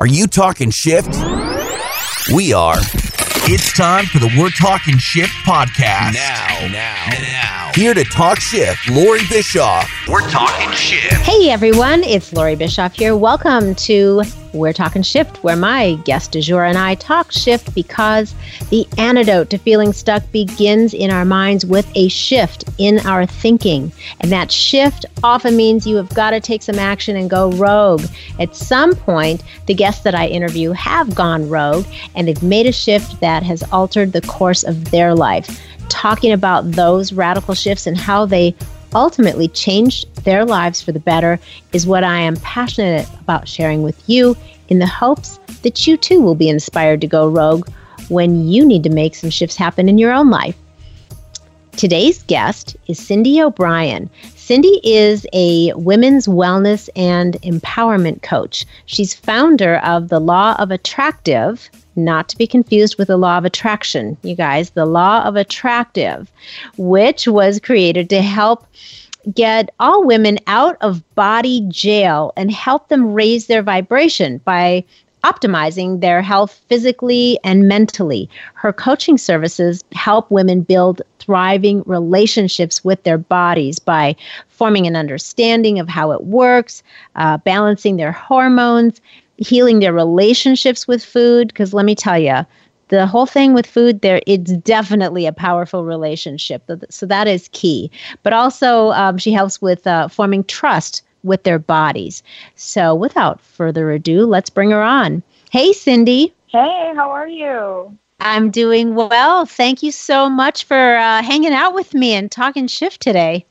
Are you talking shift? We are. It's time for the We're Talking Shift podcast. Now, now, now. Here to talk shift, Lori Bischoff. We're talking shift. Hey everyone, it's Lori Bischoff here. Welcome to We're Talking Shift, where my guest du jour and I talk shift because the antidote to feeling stuck begins in our minds with a shift in our thinking. And that shift often means you have got to take some action and go rogue. At some point, the guests that I interview have gone rogue and they've made a shift that has altered the course of their life. Talking about those radical shifts and how they ultimately changed their lives for the better is what I am passionate about sharing with you in the hopes that you too will be inspired to go rogue when you need to make some shifts happen in your own life. Today's guest is Cindy O'Brien. Cindy is a women's wellness and empowerment coach. She's founder of the Law of Attractive, not to be confused with the law of attraction, you guys, the law of attractive, which was created to help get all women out of body jail and help them raise their vibration by optimizing their health physically and mentally. Her coaching services help women build thriving relationships with their bodies by forming an understanding of how it works, uh, balancing their hormones, healing their relationships with food. Because let me tell you, the whole thing with food there it's definitely a powerful relationship so that is key. But also um, she helps with uh, forming trust with their bodies. So without further ado let's bring her on. Hey cindy. Hey how are you? I'm doing well. Thank you so much for uh, hanging out with me and talking shift today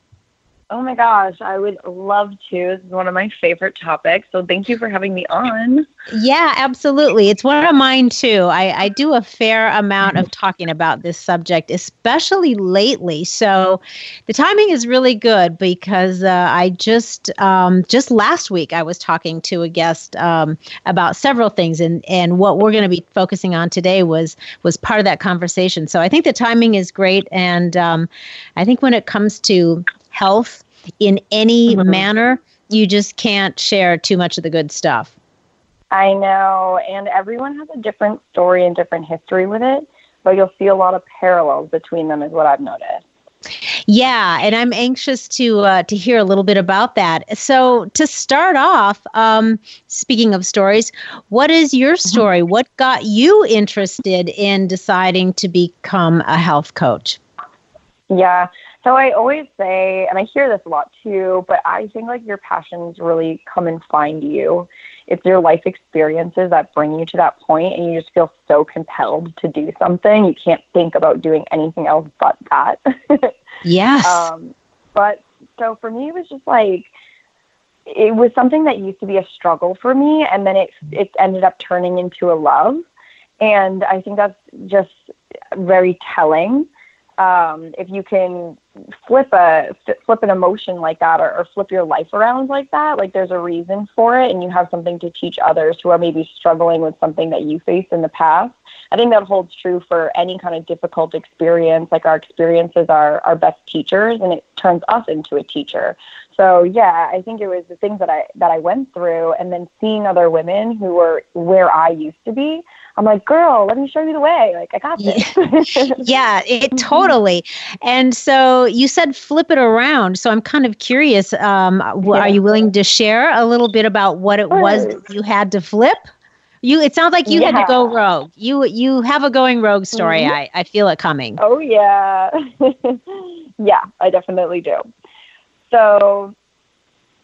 Oh my gosh, I would love to. This is one of my favorite topics. So thank you for having me on. Yeah, absolutely. It's one of mine too. I, I do a fair amount of talking about this subject, especially lately. So the timing is really good because uh, I just um, just last week I was talking to a guest um, about several things, and and what we're going to be focusing on today was was part of that conversation. So I think the timing is great, and um, I think when it comes to health in any mm-hmm. manner, you just can't share too much of the good stuff. I know, and everyone has a different story and different history with it, but you'll see a lot of parallels between them, is what I've noticed. Yeah, and I'm anxious to uh, to hear a little bit about that. So, to start off, um, speaking of stories, what is your mm-hmm. story? What got you interested in deciding to become a health coach? Yeah, so I always say, and I hear this a lot too, but I think like your passions really come and find you. It's your life experiences that bring you to that point, and you just feel so compelled to do something. You can't think about doing anything else but that. yes. Um, but so for me, it was just like, it was something that used to be a struggle for me, and then it it ended up turning into a love, and I think that's just very telling um, if you can flip a flip an emotion like that or, or, flip your life around like that like there's a reason for it and you have something to teach others who are maybe struggling with something that you faced in the past i think that holds true for any kind of difficult experience like our experiences are our best teachers and it turns us into a teacher so yeah i think it was the things that i that i went through and then seeing other women who were where i used to be I'm like, girl, let me show you the way. Like, I got this. yeah, it totally. And so you said flip it around. So I'm kind of curious. Um, yeah. Are you willing to share a little bit about what it was you had to flip? You. It sounds like you yeah. had to go rogue. You you have a going rogue story. Mm-hmm. I I feel it coming. Oh yeah, yeah, I definitely do. So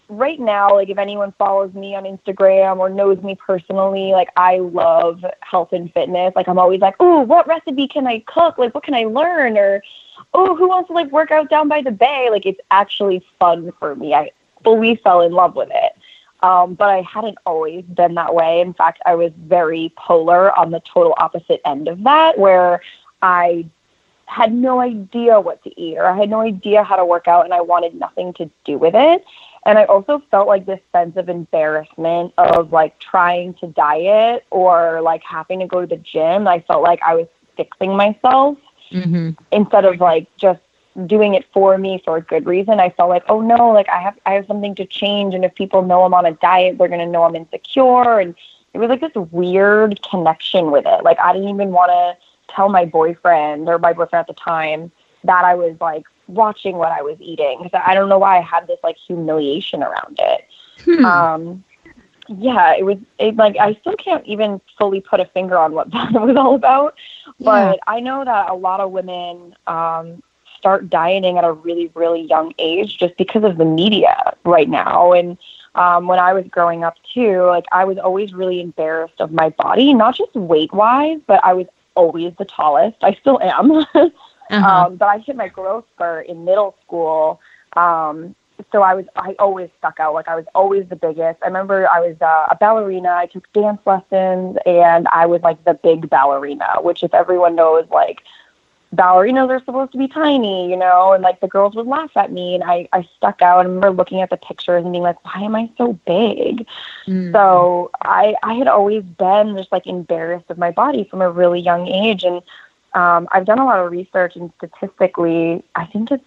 right now, like if anyone follows me on Instagram or knows me personally, like I love health and fitness. Like I'm always like, oh, what recipe can I cook? Like what can I learn? Or oh, who wants to like work out down by the bay? Like it's actually fun for me. I fully fell in love with it. Um, but I hadn't always been that way. In fact, I was very polar on the total opposite end of that, where I had no idea what to eat or I had no idea how to work out and I wanted nothing to do with it. And I also felt like this sense of embarrassment of like trying to diet or like having to go to the gym. I felt like I was fixing myself mm-hmm. instead of like just doing it for me for a good reason. I felt like, oh no, like I have I have something to change and if people know I'm on a diet, they're gonna know I'm insecure and it was like this weird connection with it. Like I didn't even want to tell my boyfriend or my boyfriend at the time that I was like watching what I was eating because I don't know why I had this like humiliation around it. Hmm. Um, yeah, it was it, like I still can't even fully put a finger on what that was all about, but yeah. I know that a lot of women um, start dieting at a really really young age just because of the media right now and um, when I was growing up too, like I was always really embarrassed of my body, not just weight wise, but I was always the tallest. I still am. uh-huh. um, but I hit my growth spurt in middle school. Um, so I was, I always stuck out. Like I was always the biggest. I remember I was uh, a ballerina. I took dance lessons and I was like the big ballerina, which if everyone knows, like ballerinas are supposed to be tiny, you know, and like the girls would laugh at me and I, I stuck out and remember looking at the pictures and being like, why am I so big? Mm. So I, I had always been just like embarrassed of my body from a really young age. And um, I've done a lot of research and statistically, I think it's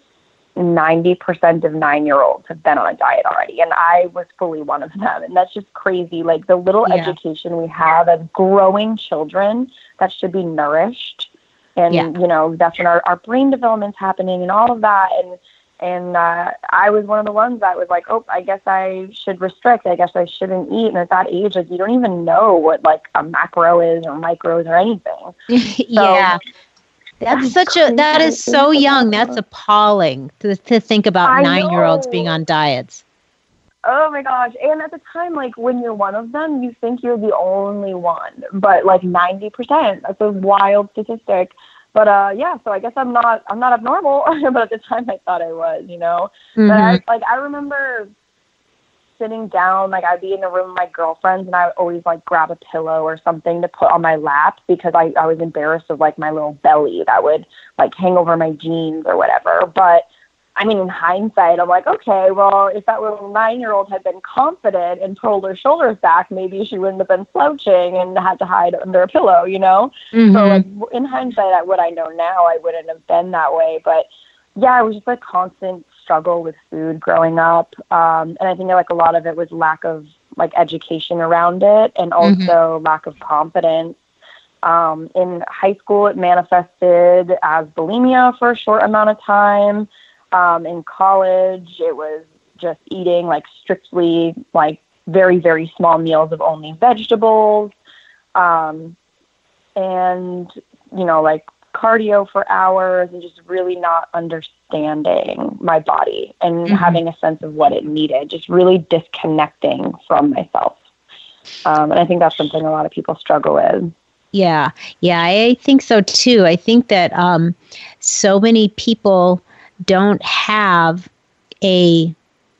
90% of nine year olds have been on a diet already. And I was fully one of them. And that's just crazy. Like the little yeah. education we have as growing children that should be nourished and yeah. you know that's when our, our brain development's happening and all of that and and uh, I was one of the ones that was like, oh, I guess I should restrict. I guess I shouldn't eat. And at that age, like you don't even know what like a macro is or micros or anything. So, yeah, that's such a that is so young. That's appalling to to think about nine year olds being on diets. Oh my gosh. And at the time, like when you're one of them, you think you're the only one. But like 90%, that's a wild statistic. But uh yeah, so I guess I'm not I'm not abnormal, but at the time I thought I was, you know. Mm-hmm. But I, mm-hmm. like I remember sitting down, like I'd be in the room with my girlfriends and I would always like grab a pillow or something to put on my lap because I, I was embarrassed of like my little belly that would like hang over my jeans or whatever. But I mean, in hindsight, I'm like, okay, well, if that little nine year old had been confident and pulled her shoulders back, maybe she wouldn't have been slouching and had to hide under a pillow, you know? Mm-hmm. So, like, in hindsight, what I know now, I wouldn't have been that way. But yeah, it was just a constant struggle with food growing up. Um, and I think like a lot of it was lack of like education around it and mm-hmm. also mm-hmm. lack of confidence. Um, in high school, it manifested as bulimia for a short amount of time. Um, in college, it was just eating like strictly like very, very small meals of only vegetables. Um, and, you know, like cardio for hours and just really not understanding my body and mm-hmm. having a sense of what it needed, just really disconnecting from myself. Um, and I think that's something a lot of people struggle with. Yeah, yeah, I think so too. I think that um, so many people don't have a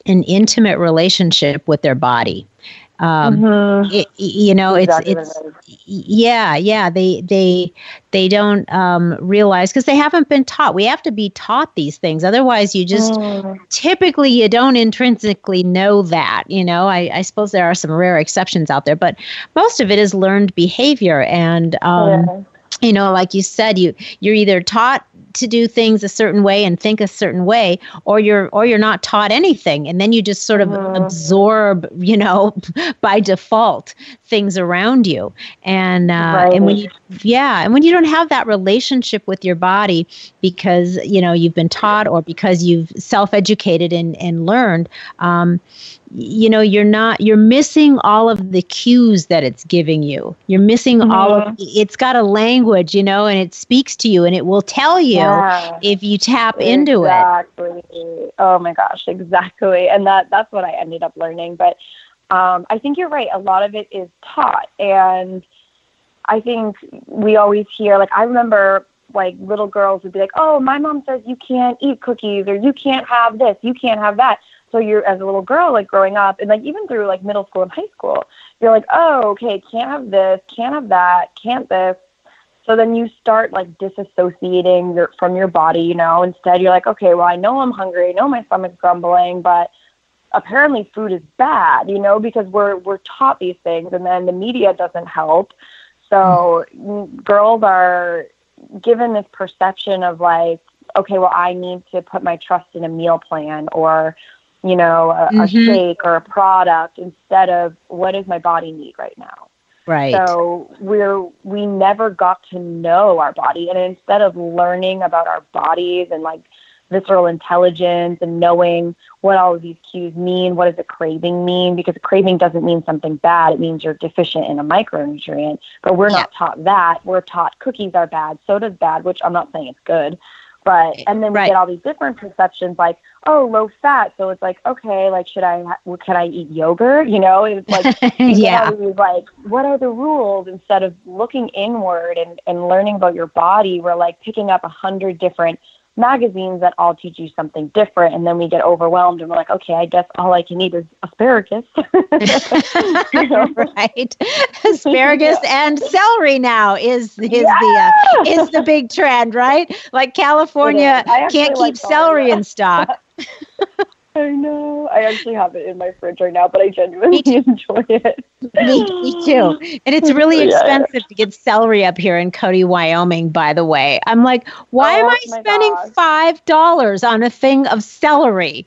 an intimate relationship with their body. Um, mm-hmm. it, you know, exactly it's it's yeah, yeah. They they they don't um, realize because they haven't been taught. We have to be taught these things. Otherwise, you just mm. typically you don't intrinsically know that. You know, I, I suppose there are some rare exceptions out there, but most of it is learned behavior and. Um, yeah you know like you said you you're either taught to do things a certain way and think a certain way or you're or you're not taught anything and then you just sort of mm. absorb you know by default things around you and uh, right. and when you yeah and when you don't have that relationship with your body because you know you've been taught or because you've self-educated and and learned um, you know you're not you're missing all of the cues that it's giving you you're missing mm-hmm. all of mm-hmm. it's got a language you know and it speaks to you and it will tell you yeah. if you tap exactly. into it oh my gosh exactly and that that's what i ended up learning but um, i think you're right a lot of it is taught and i think we always hear like i remember like little girls would be like oh my mom says you can't eat cookies or you can't have this you can't have that so you're as a little girl, like growing up, and like even through like middle school and high school, you're like, oh, okay, can't have this, can't have that, can't this. So then you start like disassociating your, from your body, you know. Instead, you're like, okay, well, I know I'm hungry, I know my stomach's grumbling, but apparently food is bad, you know, because we're we're taught these things, and then the media doesn't help. So mm-hmm. girls are given this perception of like, okay, well, I need to put my trust in a meal plan, or you know, a, mm-hmm. a shake or a product instead of what does my body need right now. Right. So we're we never got to know our body, and instead of learning about our bodies and like visceral intelligence and knowing what all of these cues mean, what does a craving mean? Because a craving doesn't mean something bad; it means you're deficient in a micronutrient. But we're Yeah. not taught that. We're taught cookies are bad, soda's bad, which I'm not saying it's good. But and then we Right. get all these different perceptions like, oh, low fat. So it's like, okay, like should I ha- can I eat yogurt? You know, it's like yeah. all these, like what are the rules instead of looking inward and, and learning about your body we're like picking up a hundred different magazines that all teach you something different and then we get overwhelmed and we're like okay i guess all i can eat is asparagus right. Asparagus and celery now is is the uh, is the big trend, right? Like California can't like keep celery. in stock. i know i actually have it in my fridge right now but i genuinely enjoy it me, me too. And it's really Yeah, yeah. expensive to get celery up here in Cody, Wyoming, by the way. I'm like, why am Oh I spending gosh. five dollars on a thing of celery?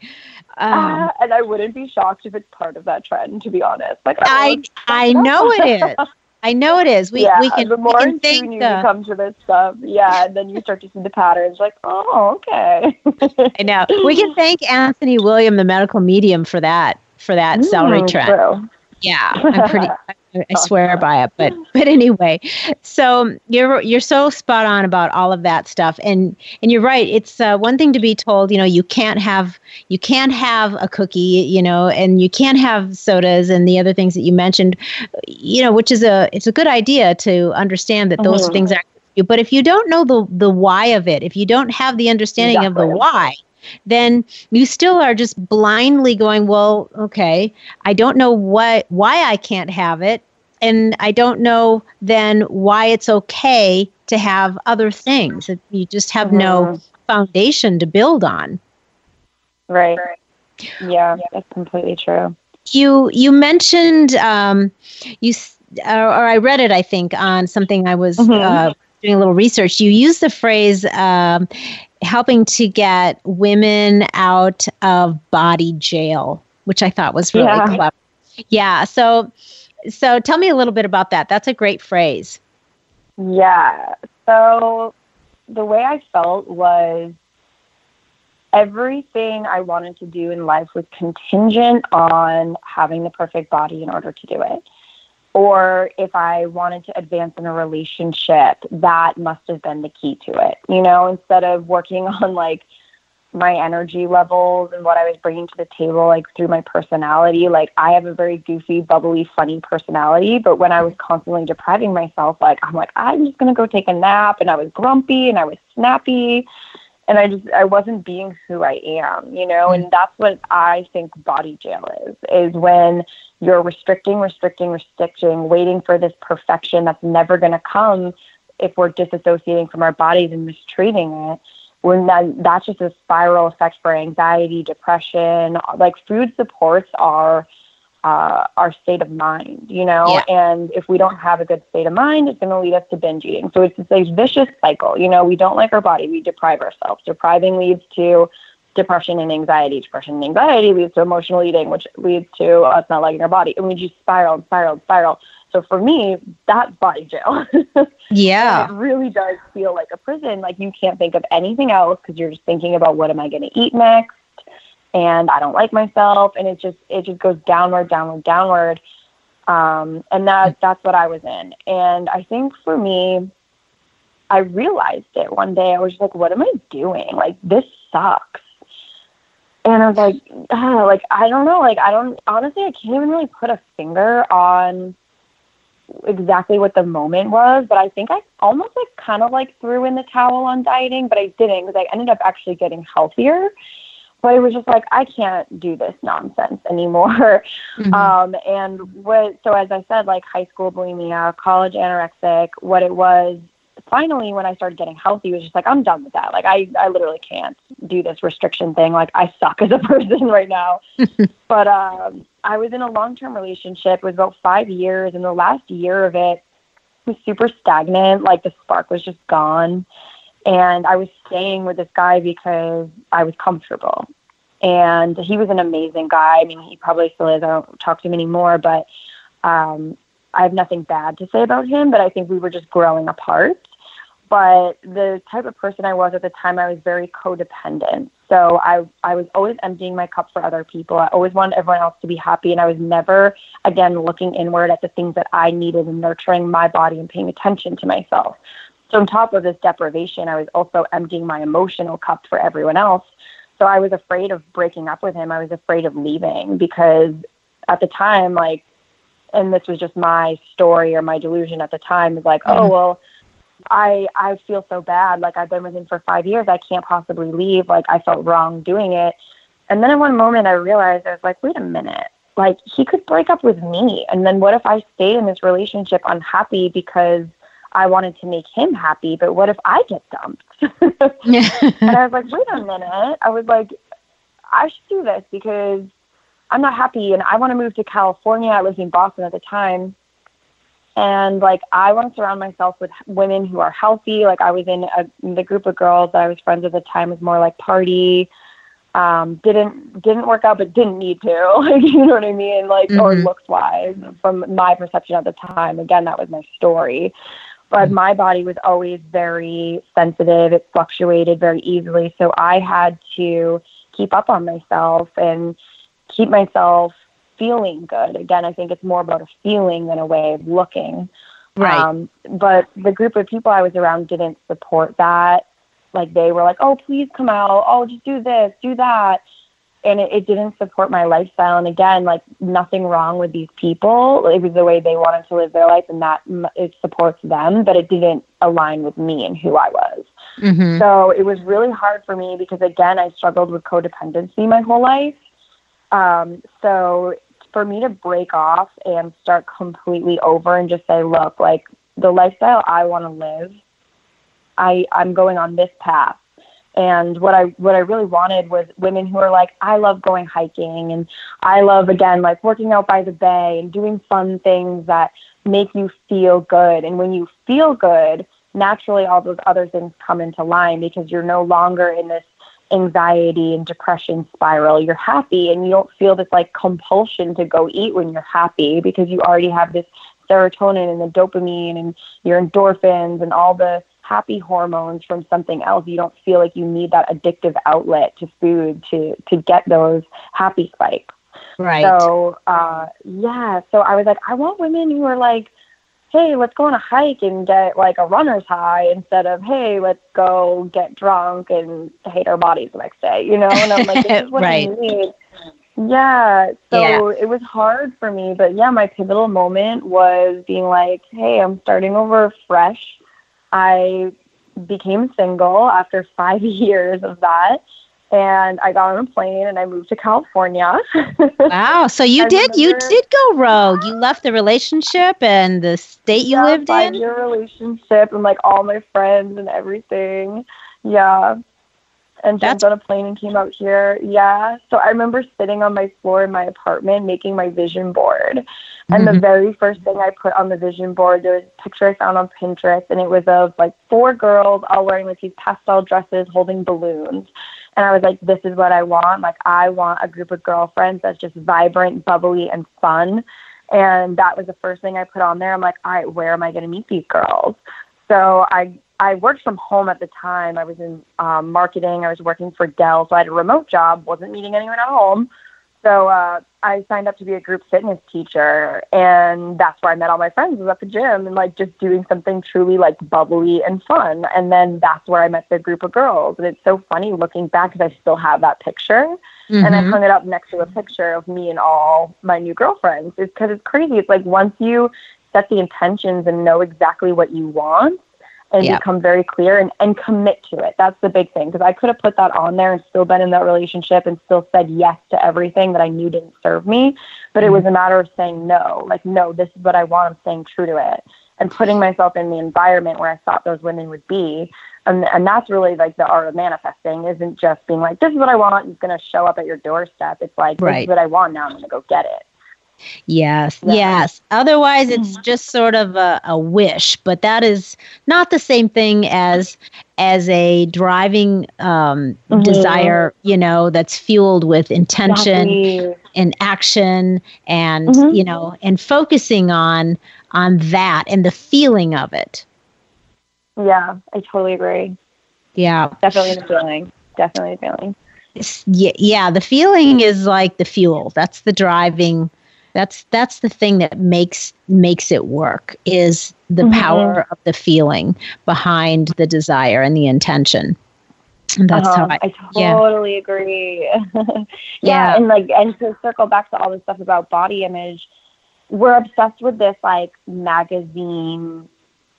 Um, Ah, and i wouldn't be shocked if it's part of that trend to be honest like I would- I know it is. I know it is. We yeah, we can the we more can in tune you the become to this stuff, yeah, and then you start to see the patterns. Like, oh, okay. I know. We can thank Anthony William, the medical medium, for that for that celery Mm, trend. true. Yeah, I'm pretty. I, swear by it. But but anyway, so you're you're so spot on about all of that stuff, and and you're right. It's uh, one thing to be told, you know, you can't have you can't have a cookie, you know, and you can't have sodas and the other things that you mentioned, you know, which is a it's a good idea to understand that those Mhm. things are. But if you don't know the the why of it, if you don't have the understanding of the why, then you still are just blindly going, well, okay, I don't know what why I can't have it, and I don't know then why it's okay to have other things. You just have no Mhm. foundation to build on. Right. Yeah, that's completely true. You you mentioned um, you or, or I read it I think on something I was Mhm. uh, doing a little research. You used the phrase um, helping to get women out of body jail, which I thought was really Yeah. clever. Yeah. So so tell me a little bit about that. That's a great phrase. Yeah. So the way I felt was everything I wanted to do in life was contingent on having the perfect body in order to do it. Or if I wanted to advance in a relationship, that must have been the key to it. You know, instead of working on like my energy levels and what I was bringing to the table, like through my personality. Like I have a very goofy, bubbly, funny personality, but when I was constantly depriving myself, like I'm like I'm just gonna go take a nap, and I was grumpy and I was snappy, and I just I wasn't being who I am, you know. Mm-hmm. And that's what I think body jail is: is when you're restricting, restricting, restricting, waiting for this perfection that's never gonna come if we're disassociating from our bodies and mistreating it when that, that's just a spiral effect for anxiety, depression. Like food supports our uh, our state of mind, you know. And if we don't have a good state of mind, it's going to lead us to binge eating. So it's this vicious cycle. You know, we don't like our body, we deprive ourselves. Depriving leads to depression and anxiety. Depression and anxiety leads to emotional eating, which leads to us not liking our body, and we just spiral and spiral and spiral. So for me, that's body jail. Yeah. it really does feel like a prison. Like you can't think of anything else because you're just thinking about what am I going to eat next, and I don't like myself, and it just it just goes downward, downward, downward. Um, and that that's what I was in. And I think for me, I realized it one day. I was just like, what am I doing? Like this sucks. And I was like, ah, like I don't know, like I don't honestly, I can't even really put a finger on exactly what the moment was, but I think I almost like kind of like threw in the towel on dieting, but I didn't because I ended up actually getting healthier. But it was just like I can't do this nonsense anymore. Mhm. Um, and what so as I said, like high school bulimia, college anorexic, what it was finally when I started getting healthy was just like I'm done with that. Like I, I literally can't do this restriction thing. Like I suck as a person right now. but um I was in a long term relationship. It was about five years and the last year of it was super stagnant. Like the spark was just gone. And I was staying with this guy because I was comfortable. And he was an amazing guy. I mean, he probably still is. I don't talk to him anymore, but um, I have nothing bad to say about him, but I think we were just growing apart. But the type of person I was at the time, I was very codependent. So I, I was always emptying my cup for other people. I always wanted everyone else to be happy. And I was never, again, looking inward at the things that I needed and nurturing my body and paying attention to myself. So, on top of this deprivation, I was also emptying my emotional cup for everyone else. So, I was afraid of breaking up with him. I was afraid of leaving because at the time, like, and this was just my story or my delusion at the time, is like, oh, mm-hmm. oh, well, I I feel so bad. Like I've been with him for five years. I can't possibly leave. Like I felt wrong doing it. And then in one moment I realized I was like, wait a minute. Like he could break up with me. And then what if I stayed in this relationship unhappy because I wanted to make him happy, but what if I get dumped? and I was like, wait a minute. I was like, I should do this because I'm not happy and I want to move to California. I lived in Boston at the time and like I want to surround myself with women who are healthy. Like I was in a, the group of girls that I was friends with at the time was more like party. Um, didn't didn't work out, but didn't need to. Like you know what I mean? Like mm-hmm. or looks wise, from my perception at the time. Again, that was my story. But mm-hmm. my body was always very sensitive. It fluctuated very easily, so I had to keep up on myself and keep myself feeling good. Again, I think it's more about a feeling than a way of looking. Right. Um, but the group of people I was around didn't support that. Like they were like, "Oh, please come out. Oh, just do this, do that," and it, it didn't support my lifestyle. And again, like nothing wrong with these people. It was the way they wanted to live their life, and that it supports them, but it didn't align with me and who I was. Mm-hmm. So it was really hard for me because again, I struggled with codependency my whole life. Um, so for me to break off and start completely over and just say, look, like the lifestyle I want to live, I I'm going on this path. And what I what I really wanted was women who are like, I love going hiking and I love again like working out by the bay and doing fun things that make you feel good. And when you feel good, naturally all those other things come into line because you're no longer in this anxiety and depression spiral. You're happy and you don't feel this like compulsion to go eat when you're happy because you already have this serotonin and the dopamine and your endorphins and all the happy hormones from something else. You don't feel like you need that addictive outlet to food to to get those happy spikes. Right. So uh yeah, so I was like, I want women who are like hey, let's go on a hike and get like a runner's high instead of, hey, let's go get drunk and hate our bodies the next day, you know? And I'm like, this is what right. I need. Yeah. So yeah. it was hard for me. But yeah, my pivotal moment was being like, hey, I'm starting over fresh. I became single after five years of that and I got on a plane and I moved to California. wow! So you did you did go rogue. You left the relationship and the state you yeah, lived five in. Year relationship and like all my friends and everything. Yeah. And jumped on a plane and came out here. Yeah. So I remember sitting on my floor in my apartment making my vision board. And mm-hmm. the very first thing I put on the vision board, there was a picture I found on Pinterest, and it was of like four girls all wearing like these pastel dresses holding balloons. And I was like, this is what I want. Like, I want a group of girlfriends that's just vibrant, bubbly, and fun. And that was the first thing I put on there. I'm like, all right, where am I going to meet these girls? So I I worked from home at the time. I was in um, marketing. I was working for Dell, so I had a remote job. wasn't meeting anyone at home. So uh, I signed up to be a group fitness teacher, and that's where I met all my friends. Was at the gym and like just doing something truly like bubbly and fun. And then that's where I met the group of girls. And it's so funny looking back because I still have that picture, mm-hmm. and I mm-hmm. hung it up next to a picture of me and all my new girlfriends. It's because it's crazy. It's like once you set the intentions and know exactly what you want, and yep. become very clear and, and commit to it. That's the big thing because I could have put that on there and still been in that relationship and still said yes to everything that I knew didn't serve me. But mm-hmm. it was a matter of saying no, like, no, this is what I want. I'm staying true to it and putting myself in the environment where I thought those women would be. And, and that's really like the art of manifesting isn't just being like, this is what I want. It's going to show up at your doorstep. It's like, right. this is what I want now. I'm going to go get it. Yes, yeah. yes. Otherwise, it's mm-hmm. just sort of a, a, wish, but that is not the same thing as as a driving um, mm-hmm. desire. You know, that's fueled with intention exactly. and action, and mm-hmm. you know, and focusing on on that and the feeling of it. Yeah, I totally agree. Yeah. Definitely the feeling. Definitely the feeling. Yeah, yeah, the feeling is like the fuel. That's the driving that's that's the thing that makes makes it work is the mm-hmm. power of the feeling behind the desire and the intention. And that's uh-huh. how I, I totally yeah. agree. yeah, yeah, and like and to circle back to all this stuff about body image, we're obsessed with this like magazine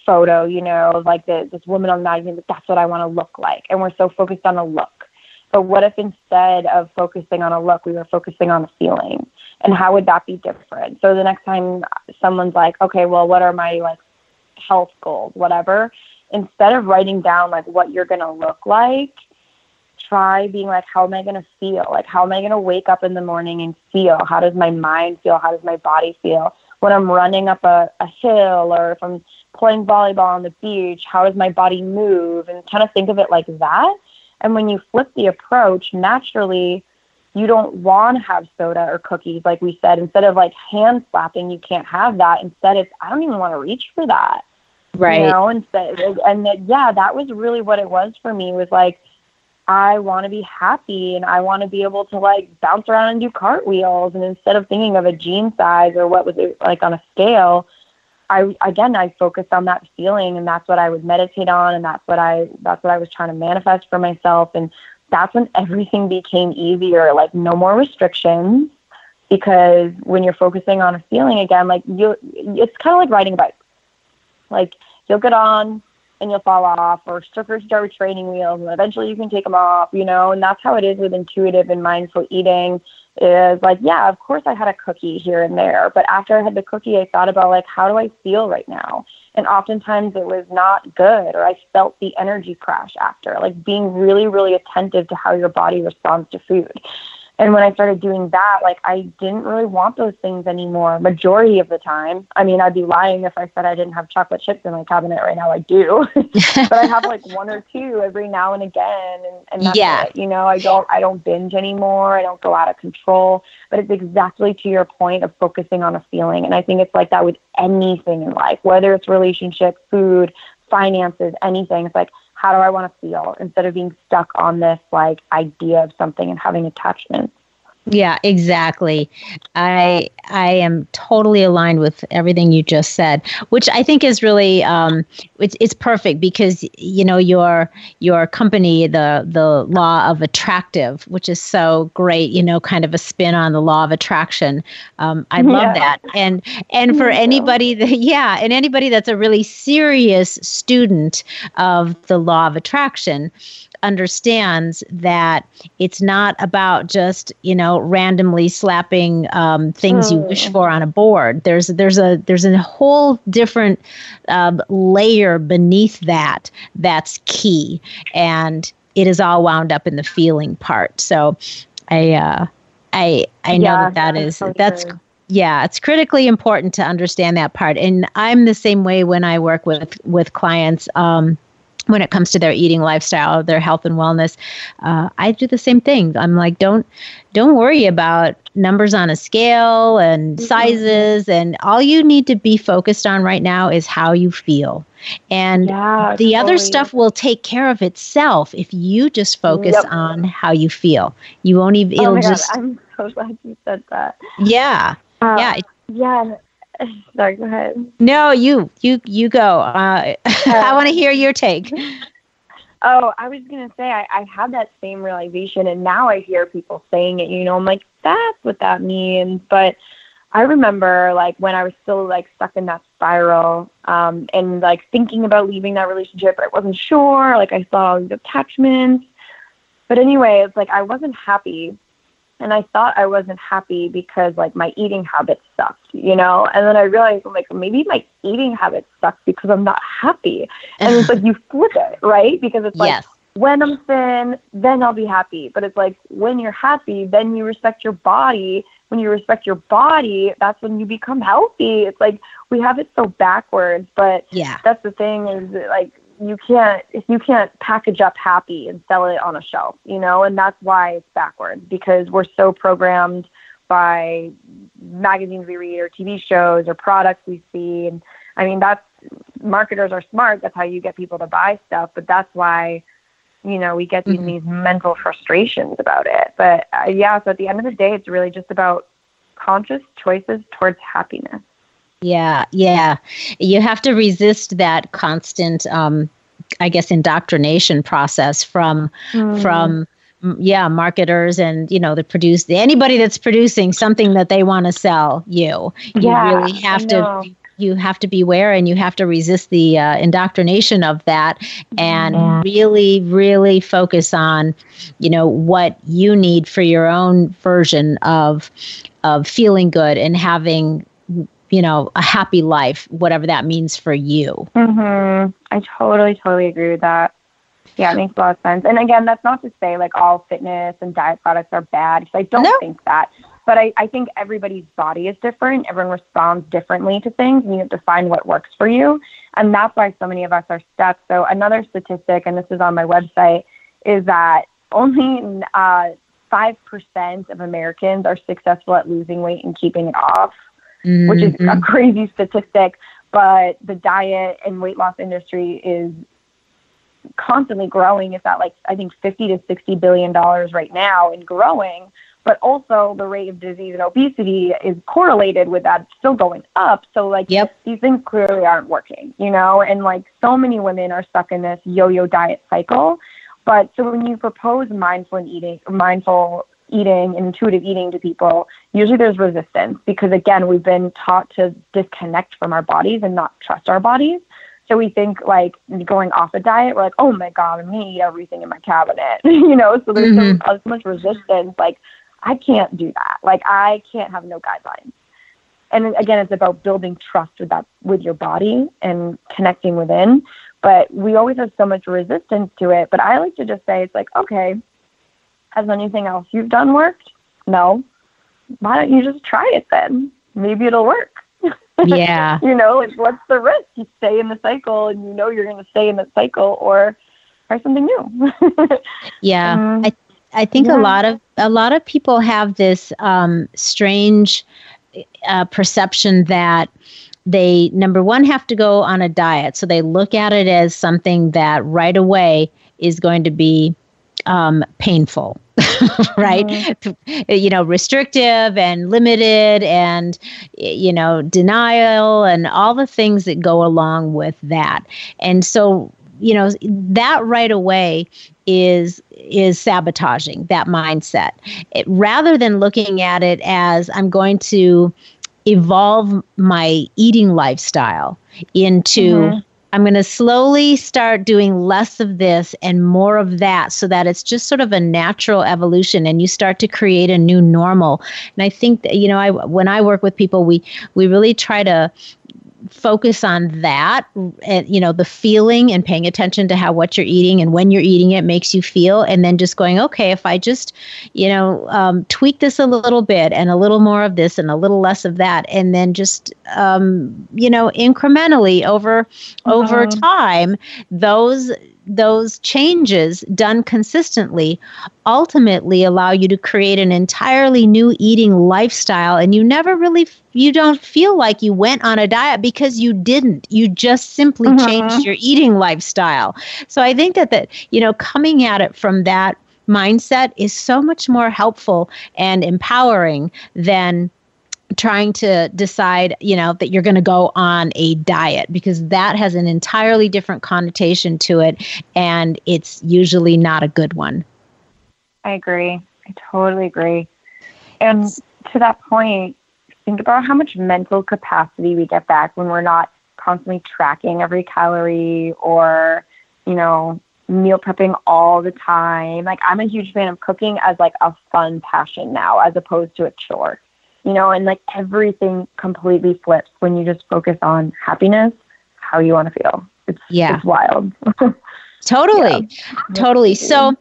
photo, you know, like the, this woman on the magazine, that that's what I want to look like. And we're so focused on a look. But what if instead of focusing on a look, we were focusing on a feeling? And how would that be different? So the next time someone's like, okay, well, what are my like health goals, whatever, instead of writing down like what you're going to look like, try being like, how am I going to feel? Like, how am I going to wake up in the morning and feel? How does my mind feel? How does my body feel? When I'm running up a, a hill or if I'm playing volleyball on the beach, how does my body move? And kind of think of it like that and when you flip the approach, naturally, you don't want to have soda or cookies, like we said. Instead of like hand slapping, you can't have that. Instead, it's I don't even want to reach for that. Right. You know, instead, and that, yeah, that was really what it was for me. Was like, I want to be happy and I want to be able to like bounce around and do cartwheels. And instead of thinking of a jean size or what was it like on a scale, I again I focused on that feeling and that's what I would meditate on and that's what I that's what I was trying to manifest for myself and that's when everything became easier like no more restrictions because when you're focusing on a feeling again like you it's kind of like riding a bike like you'll get on and you'll fall off or strippers start with training wheels and eventually you can take them off you know and that's how it is with intuitive and mindful eating is like, yeah, of course I had a cookie here and there, but after I had the cookie, I thought about like, how do I feel right now? And oftentimes it was not good, or I felt the energy crash after, like being really, really attentive to how your body responds to food. And when I started doing that, like I didn't really want those things anymore. Majority of the time, I mean, I'd be lying if I said I didn't have chocolate chips in my cabinet right now. I do, but I have like one or two every now and again, and, and that's yeah. it. You know, I don't, I don't binge anymore. I don't go out of control. But it's exactly to your point of focusing on a feeling, and I think it's like that with anything in life, whether it's relationship, food, finances, anything. It's like how do I want to feel instead of being stuck on this like idea of something and having attachments. Yeah, exactly. I I am totally aligned with everything you just said, which I think is really um, it's it's perfect because you know your your company the the law of attractive, which is so great. You know, kind of a spin on the law of attraction. Um, I love yeah. that, and and for anybody that yeah, and anybody that's a really serious student of the law of attraction understands that it's not about just you know randomly slapping um, things you wish hmm. for on a board. There's there's a there's a whole different uh, layer beneath that that's key, and it is all wound up in the feeling part. So, I uh, I I know yeah, that that is so that's. Yeah it's critically important to understand that part and i'm the same way when i work with with clients um, when it comes to their eating lifestyle, their health and wellness, uh, I do the same thing. I'm like, don't don't worry about numbers on a scale and mm-hmm. sizes, and all you need to be focused on right now is how you feel. And yeah, the totally. other stuff will take care of itself if you just focus yep. on how you feel. You won't even. Oh it'll just. God, I'm so glad you said that. Yeah. Uh, yeah. Yeah. Sorry, go ahead. No, you you you go. Uh, I want to hear your take. Oh, I was gonna say I, I had that same realization, and now I hear people saying it. You know, I'm like, that's what that means. But I remember like when I was still like stuck in that spiral, um, and like thinking about leaving that relationship. I wasn't sure. Like I saw these attachments, but anyway, it's like I wasn't happy and I thought I wasn't happy because like my eating habits sucked, you know. And then I realized I'm like maybe my eating habits suck because I'm not happy. And it's like you flip it, right? Because it's like yes. when I'm thin, then I'll be happy. But it's like when you're happy, then you respect your body. When you respect your body, that's when you become healthy. It's like we have it so backwards, but yeah, that's the thing is like you can't if you can't package up happy and sell it on a shelf, you know, and that's why it's backwards because we're so programmed by magazines we read or TV shows or products we see. And I mean, that's marketers are smart. That's how you get people to buy stuff. But that's why, you know, we get these, mm-hmm. these mental frustrations about it. But uh, yeah, so at the end of the day, it's really just about conscious choices towards happiness. Yeah, yeah. You have to resist that constant, um, I guess, indoctrination process from mm. from yeah marketers and you know the produce anybody that's producing something that they want to sell you yeah, you really have to you have to beware and you have to resist the uh, indoctrination of that and yeah. really really focus on you know what you need for your own version of of feeling good and having you know a happy life whatever that means for you mhm i totally totally agree with that yeah, it makes a lot of sense. And again, that's not to say like all fitness and diet products are bad because I don't no. think that. But I, I think everybody's body is different. Everyone responds differently to things, and you have to find what works for you. And that's why so many of us are stuck. So, another statistic, and this is on my website, is that only uh, 5% of Americans are successful at losing weight and keeping it off, mm-hmm. which is a mm-hmm. crazy statistic. But the diet and weight loss industry is constantly growing. It's at like I think 50 to 60 billion dollars right now and growing. But also the rate of disease and obesity is correlated with that still going up. So like yep. these things clearly aren't working, you know, and like so many women are stuck in this yo-yo diet cycle. But so when you propose mindful eating, mindful eating and intuitive eating to people, usually there's resistance because again, we've been taught to disconnect from our bodies and not trust our bodies. So we think like going off a diet, we're like, oh my god, I'm gonna eat everything in my cabinet, you know. So there's mm-hmm. so, so much resistance. Like I can't do that. Like I can't have no guidelines. And again, it's about building trust with that with your body and connecting within. But we always have so much resistance to it. But I like to just say it's like, okay, has anything else you've done worked? No. Why don't you just try it then? Maybe it'll work. Yeah. you know, like what's the risk? You stay in the cycle and you know you're going to stay in the cycle or try something new. yeah. Um, I I think yeah. a lot of a lot of people have this um, strange uh, perception that they number one have to go on a diet, so they look at it as something that right away is going to be um, painful, right? Mm-hmm. You know, restrictive and limited, and you know, denial, and all the things that go along with that. And so, you know, that right away is is sabotaging that mindset. It, rather than looking at it as I'm going to evolve my eating lifestyle into mm-hmm. I'm going to slowly start doing less of this and more of that so that it's just sort of a natural evolution and you start to create a new normal. And I think that, you know, I when I work with people we we really try to focus on that and you know the feeling and paying attention to how what you're eating and when you're eating it makes you feel and then just going okay if i just you know um, tweak this a little bit and a little more of this and a little less of that and then just um, you know incrementally over uh-huh. over time those those changes done consistently ultimately allow you to create an entirely new eating lifestyle. And you never really you don't feel like you went on a diet because you didn't. You just simply mm-hmm. changed your eating lifestyle. So i think that that you know coming at it from that mindset is so much more helpful and empowering than trying to decide, you know, that you're going to go on a diet because that has an entirely different connotation to it and it's usually not a good one. I agree. I totally agree. And to that point, think about how much mental capacity we get back when we're not constantly tracking every calorie or, you know, meal prepping all the time. Like I'm a huge fan of cooking as like a fun passion now as opposed to a chore you know, and like everything completely flips when you just focus on happiness, how you want to feel. It's yeah. it's wild. totally yeah. totally so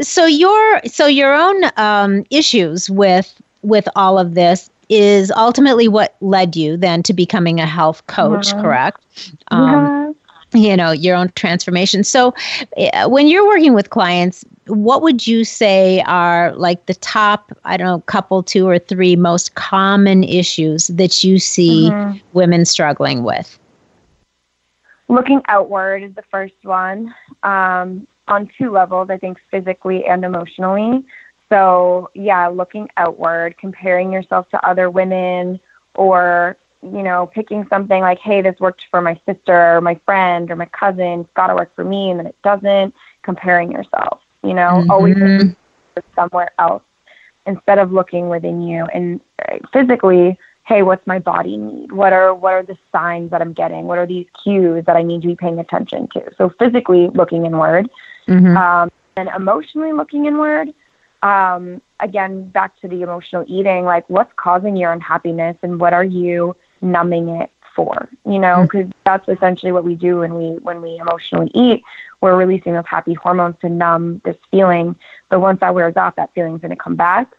so your so your own um, issues with with all of this is ultimately what led you then to becoming a health coach uh-huh. correct um, you know your own transformation. So uh, when you're working with clients what would you say are like the top i don't know couple two or three most common issues that you see mm-hmm. women struggling with? Looking outward is the first one. Um, on two levels i think physically and emotionally. So yeah looking outward comparing yourself to other women or you know, picking something like, hey, this worked for my sister or my friend or my cousin, it's got to work for me, and then it doesn't, comparing yourself, you know, mm-hmm. always somewhere else instead of looking within you and uh, physically hey what's my body need what are what are the signs that i'm getting what are these cues that i need to be paying attention to so physically looking inward mm-hmm. um, and emotionally looking inward um, again back to the emotional eating like what's causing your unhappiness and what are you numbing it for you know because mm. that's essentially what we do when we when we emotionally eat. We're releasing those happy hormones to numb this feeling. But once that wears off that feeling's going to come back.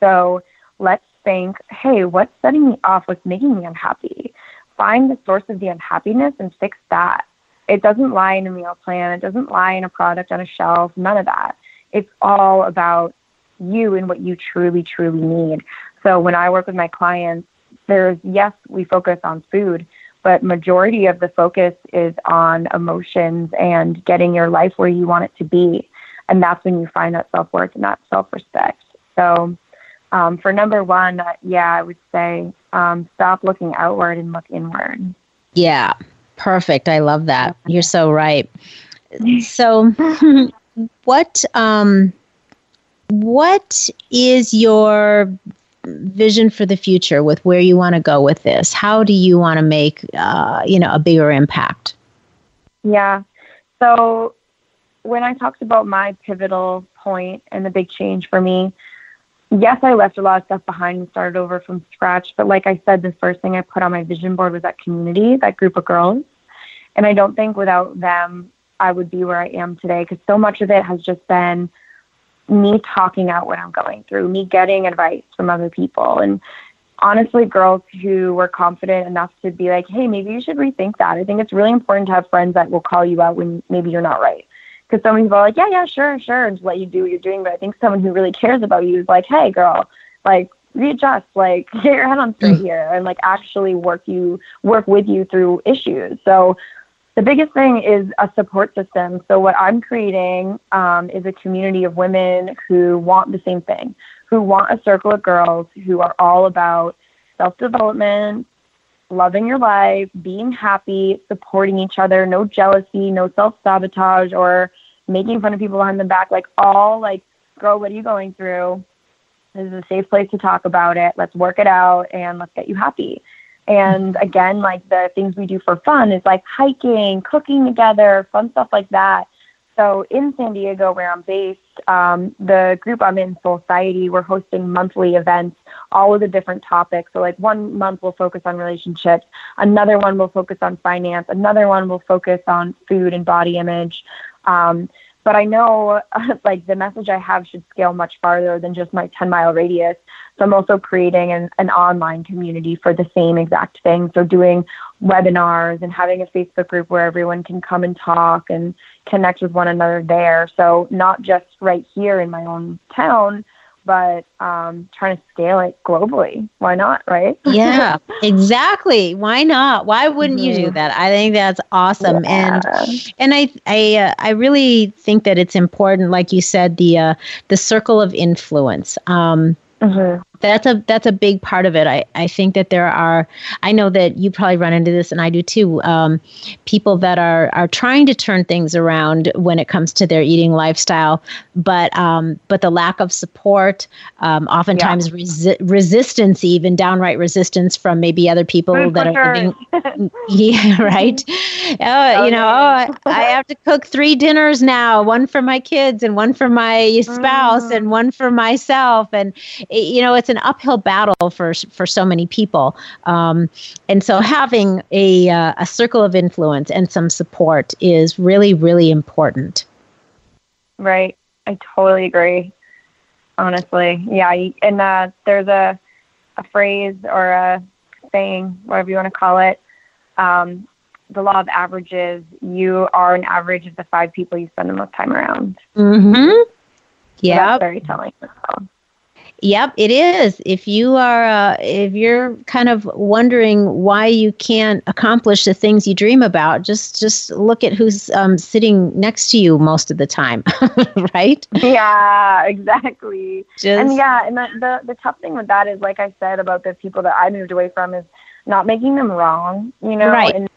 So let's think hey what's setting me off? What's making me unhappy? Find the source of the unhappiness and fix that. It doesn't lie in a meal plan. It doesn't lie in a product on a shelf. None of that. It's all about you and what you truly truly need. So when i work with my clients there's yes, we focus on food, but majority of the focus is on emotions and getting your life where you want it to be. And that's when you find that self worth and that self respect. So, um, for number one, uh, yeah, I would say um, stop looking outward and look inward. Yeah, perfect. I love that. You're so right. So, what um, what is your vision for the future with where you want to go with this? How do you want to make uh, you know a bigger impact? Yeah. So when I talked about my pivotal point and the big change for me, yes, I left a lot of stuff behind and started over from scratch. But like I said, the first thing I put on my vision board was that community, that group of girls. And I don't think without them, I would be where I am today because so much of it has just been me talking out what I'm going through, me getting advice from other people. And honestly, girls who were confident enough to be like, hey, maybe you should rethink that. I think it's really important to have friends that will call you out when maybe you're not right. Because some people are like, yeah, yeah, sure, sure, and just let you do what you're doing. But I think someone who really cares about you is like, hey, girl, like readjust, like get your head on straight mm. here, and like actually work you work with you through issues. So the biggest thing is a support system. So, what I'm creating um, is a community of women who want the same thing, who want a circle of girls who are all about self development, loving your life, being happy, supporting each other, no jealousy, no self sabotage, or making fun of people behind the back. Like, all like, girl, what are you going through? This is a safe place to talk about it. Let's work it out and let's get you happy. And again, like the things we do for fun is like hiking, cooking together, fun stuff like that. So in San Diego, where I'm based, um, the group I'm in, Society, we're hosting monthly events, all of the different topics. So like one month we'll focus on relationships, another one will focus on finance, another one will focus on food and body image. Um, but I know like the message I have should scale much farther than just my 10 mile radius. So I'm also creating an, an online community for the same exact thing. So doing webinars and having a Facebook group where everyone can come and talk and connect with one another there. So not just right here in my own town, but um, trying to scale it globally. Why not, right? yeah, exactly. Why not? Why wouldn't mm-hmm. you do mm-hmm. that? I think that's awesome, yeah. and and I I uh, I really think that it's important, like you said, the uh, the circle of influence. Um, mm-hmm that's a that's a big part of it. I, I think that there are I know that you probably run into this and I do too. Um, people that are are trying to turn things around when it comes to their eating lifestyle, but um, but the lack of support, um, oftentimes yeah. resi- resistance, even downright resistance from maybe other people Food that are living. yeah, right. Uh, you know, oh, I have to cook three dinners now, one for my kids and one for my spouse mm. and one for myself, and you know it's an uphill battle for for so many people. Um, and so having a uh, a circle of influence and some support is really really important. Right, I totally agree. Honestly, yeah, and uh, there's a a phrase or a saying, whatever you want to call it. Um, the law of averages, you are an average of the five people you spend the most time around. Mm-hmm. Yeah. That's very telling well. Yep, it is. If you are, uh, if you're kind of wondering why you can't accomplish the things you dream about, just just look at who's um, sitting next to you most of the time, right? Yeah, exactly. Just, and yeah, and the, the the tough thing with that is, like I said about the people that I moved away from, is not making them wrong, you know, Right. and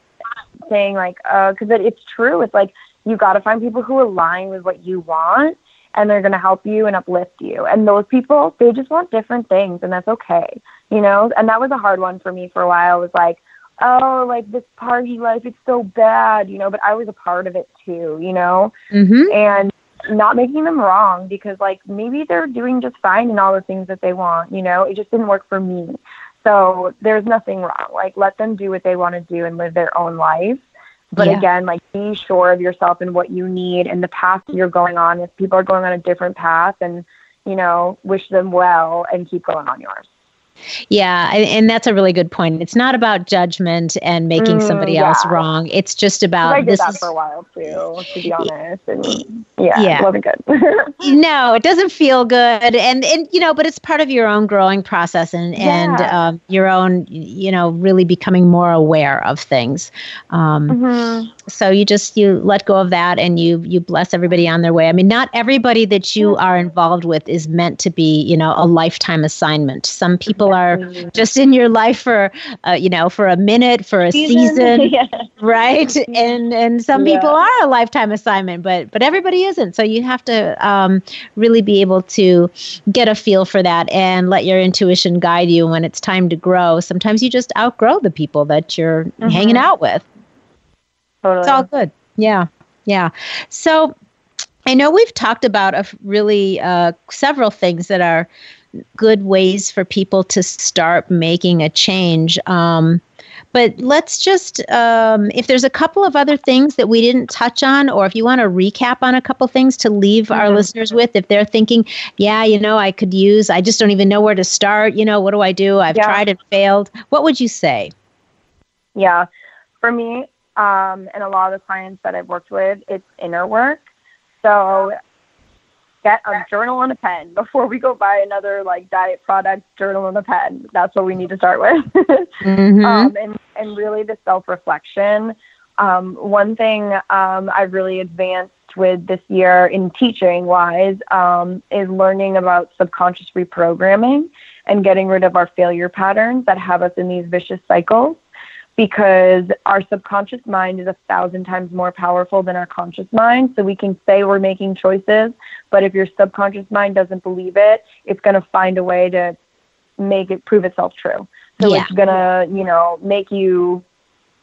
saying like, uh, because it, it's true. It's like you got to find people who align with what you want, and they're going to help you and uplift you. And those people, they just want different things, and that's okay, you know. And that was a hard one for me for a while. It was like, oh, like this party life, it's so bad, you know. But I was a part of it too, you know Mhm. and not making them wrong because like maybe they're doing just fine in all the things that they want you know it just didn't work for me so there's nothing wrong like let them do what they want to do and live their own life but Yeah. again like be sure of yourself and what you need and the path you're going on if people are going on a different path and you know wish them well and keep going on yours Yeah, and, that's a really good point. It's not about judgment and making Mm, somebody else wrong. It's just about i did this that is for a while too to be honest and yeah, Yeah. it wasn't good no, it doesn't feel good, and and you know, but it's part of your own growing process and and um, your own you know really becoming more aware of things. Um, Mhm. So you just you let go of that and you you bless everybody on their way. I mean not everybody that you are involved with is meant to be you know a lifetime assignment. Some people are just in your life for uh, you know for a minute for a season, yeah. right? And and some Yeah. people are a lifetime assignment but but everybody isn't. So you have to um, really be able to get a feel for that and let your intuition guide you when it's time to grow. Sometimes you just outgrow the people that you're hanging Mhm. out with totally it's all good. Yeah. Yeah. So I know we've talked about a really uh, several things that are good ways for people to start making a change. Um, but let's just, um, if there's a couple of other things that we didn't touch on, or if you want to recap on a couple things to leave our Mhm. listeners with, if they're thinking, yeah, you know, I could use, I just don't even know where to start. You know, what do I do? I've Yeah. tried and failed. What would you say? Yeah. For me, um, and a lot of the clients that I've worked with, it's inner work. So get a journal and a pen before we go buy another like diet product, journal and a pen. That's what we need to start with. Mhm. um, and, and really the self reflection. Um, one thing um, I've really advanced with this year in teaching wise um, is learning about subconscious reprogramming and getting rid of our failure patterns that have us in these vicious cycles because our subconscious mind is a thousand times more powerful than our conscious mind. So we can say we're making choices, but if your subconscious mind doesn't believe it, it's going to find a way to make it prove itself true. So Yeah. it's gonna, you know, make you,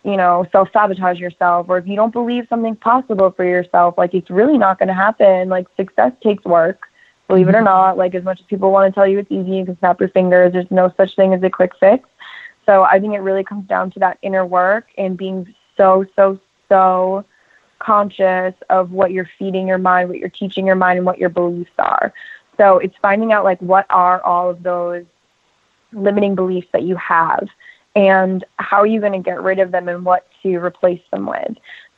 you know, self sabotage yourself. Or if you don't believe something's possible for yourself, like it's really not gonna happen. Like success takes work, believe it or mm-hmm. not. Like as much as people want to tell you it's easy, you can snap your fingers. There's no such thing as a quick fix. So I think it really comes down to that inner work and being so, so, so conscious of what you're feeding your mind, what you're teaching your mind, and what your beliefs are. So it's finding out like what are all of those limiting beliefs that you have and how are you going to get rid of them and what to replace them with.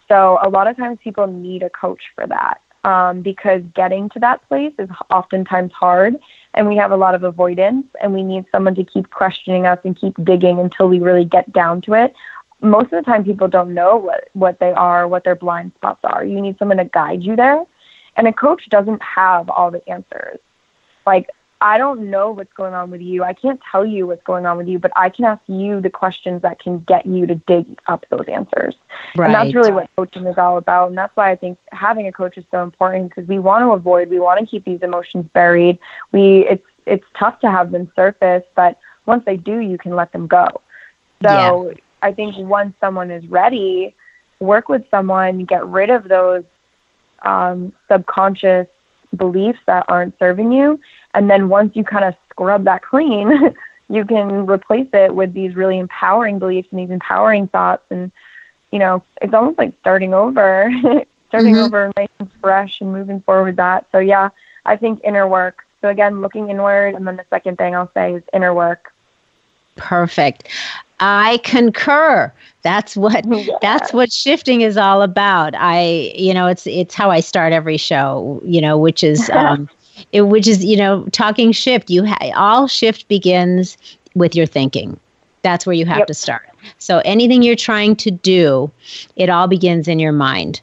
So a lot of times people need a coach for that um, because getting to that place is oftentimes hard and we have a lot of avoidance and we need someone to keep questioning us and keep digging until we really get down to it. Most of the time people don't know what, what they are, what their blind spots are. You need someone to guide you there. And a coach doesn't have all the answers. Like I don't know what's going on with you. I can't tell you what's going on with you, but I can ask you the questions that can get you to dig up those answers. Right. And that's really what coaching is all about. And that's why I think having a coach is so important because we want to avoid, we want to keep these emotions buried. We it's it's tough to have them surface, but once they do, you can let them go. So I think once someone is ready, work with someone, get rid of those um, subconscious beliefs that aren't serving you. And then once you kind of scrub that clean, you can replace it with these really empowering beliefs and these empowering thoughts. And, you know, it's almost like starting over, starting Mhm. over nice and fresh and moving forward with that. So, yeah, I think inner work. So, again, looking inward. And then the second thing I'll say is inner work. Perfect. I concur. That's what yeah. that's what shifting is all about. I you know it's it's how I start every show. You know, which is um, it, which is you know talking shift. You ha- all shift begins with your thinking. That's where you have yep. to start. So anything you're trying to do, it all begins in your mind.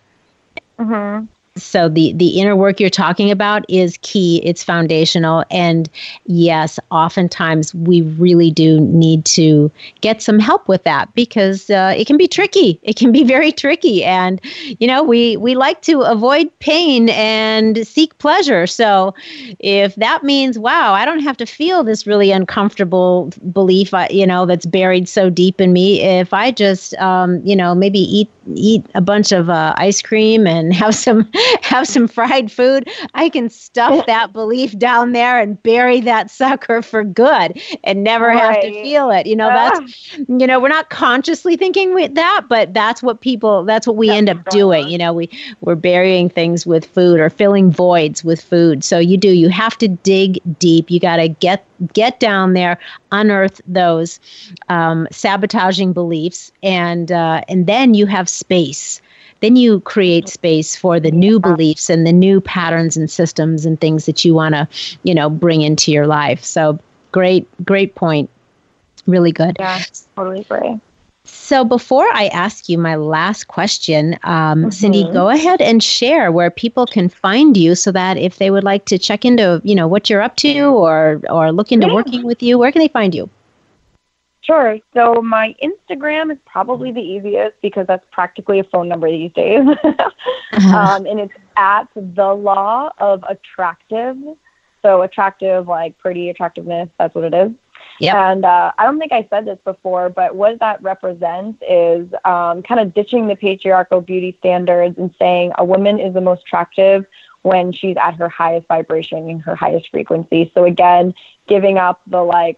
Mm-hmm so the the inner work you're talking about is key it's foundational and yes oftentimes we really do need to get some help with that because uh, it can be tricky it can be very tricky and you know we we like to avoid pain and seek pleasure. So if that means wow i don't have to feel this really uncomfortable belief uh, you know that's buried so deep in me if i just um, you know maybe eat eat a bunch of uh, ice cream and have some have some fried food, I can stuff that belief down there and bury that sucker for good and never right. have to feel it. You know, that's, you know, we're not consciously thinking with that, but that's what people, that's what we that's end up doing. You know, we, we're burying things with food or filling voids with food. So you do, you have to dig deep. You got to get get down there, unearth those um, sabotaging beliefs, and uh, and then you have space then you create space for the new beliefs and the new patterns and systems and things that you want to you know bring into your life so great great point really good yeah totally agree so before I ask you my last question, um, mm-hmm. Cindy, go ahead and share where people can find you, so that if they would like to check into, you know, what you're up to, or or look into yeah. working with you, where can they find you? Sure. So my Instagram is probably the easiest because that's practically a phone number these days. uh-huh. um, and it's at the law of attractive. So attractive, like pretty attractiveness, that's what it is. Yep. And uh, I don't think I said this before, but what that represents is um, kind of ditching the patriarchal beauty standards and saying a woman is the most attractive when she's at her highest vibration and her highest frequency. So again, giving up the like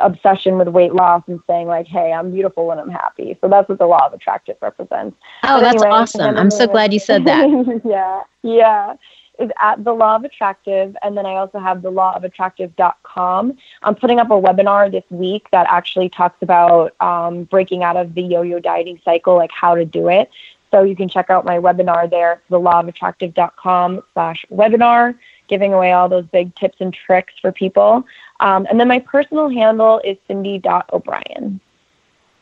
obsession with weight loss and saying like, "Hey, I'm beautiful when I'm happy." So that's what the law of attractive represents. Oh, but that's anyway, awesome! I'm so glad you said that. yeah, yeah. Is at the law of attractive, and then I also have the law of attractive.com. I'm putting up a webinar this week that actually talks about um, breaking out of the yo-yo dieting cycle, like how to do it. So you can check out my webinar there, the law of attractive.com slash webinar giving away all those big tips and tricks for people. Um, and then my personal handle is cindy.o'brien.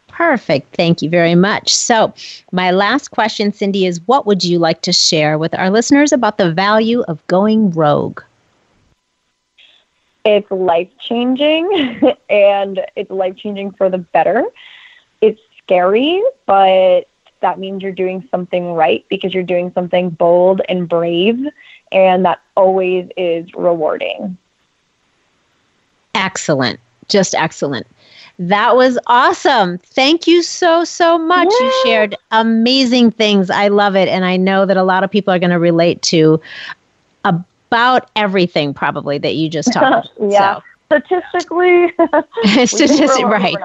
Perfect. Thank you very much. So, my last question, Cindy, is what would you like to share with our listeners about the value of going rogue? It's life changing and it's life changing for the better. It's scary, but that means you're doing something right because you're doing something bold and brave and that always is rewarding. Excellent. Just excellent. That was awesome. Thank you so, so much. Yeah. You shared amazing things. I love it. And I know that a lot of people are going to relate to about everything, probably, that you just talked about. yeah. So statistically statistic right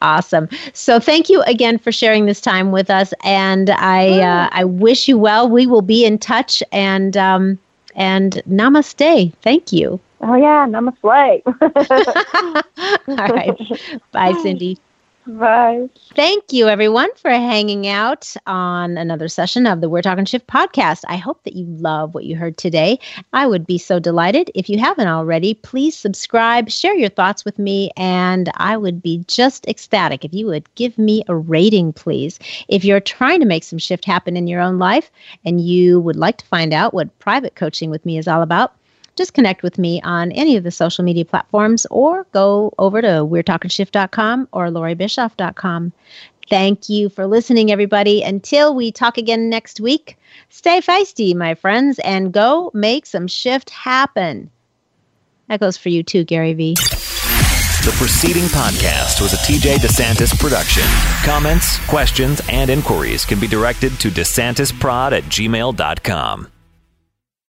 awesome so thank you again for sharing this time with us and i uh, i wish you well we will be in touch and um and namaste thank you oh yeah and I'm namaste all right bye cindy Bye. Thank you, everyone, for hanging out on another session of the We're Talking Shift podcast. I hope that you love what you heard today. I would be so delighted. If you haven't already, please subscribe, share your thoughts with me, and I would be just ecstatic if you would give me a rating, please. If you're trying to make some shift happen in your own life and you would like to find out what private coaching with me is all about, just connect with me on any of the social media platforms or go over to we'retalkingshift.com or lauriebischoff.com. Thank you for listening, everybody. Until we talk again next week, stay feisty, my friends, and go make some shift happen. That goes for you too, Gary Vee. The preceding podcast was a TJ DeSantis production. Comments, questions, and inquiries can be directed to DeSantisProd at gmail.com.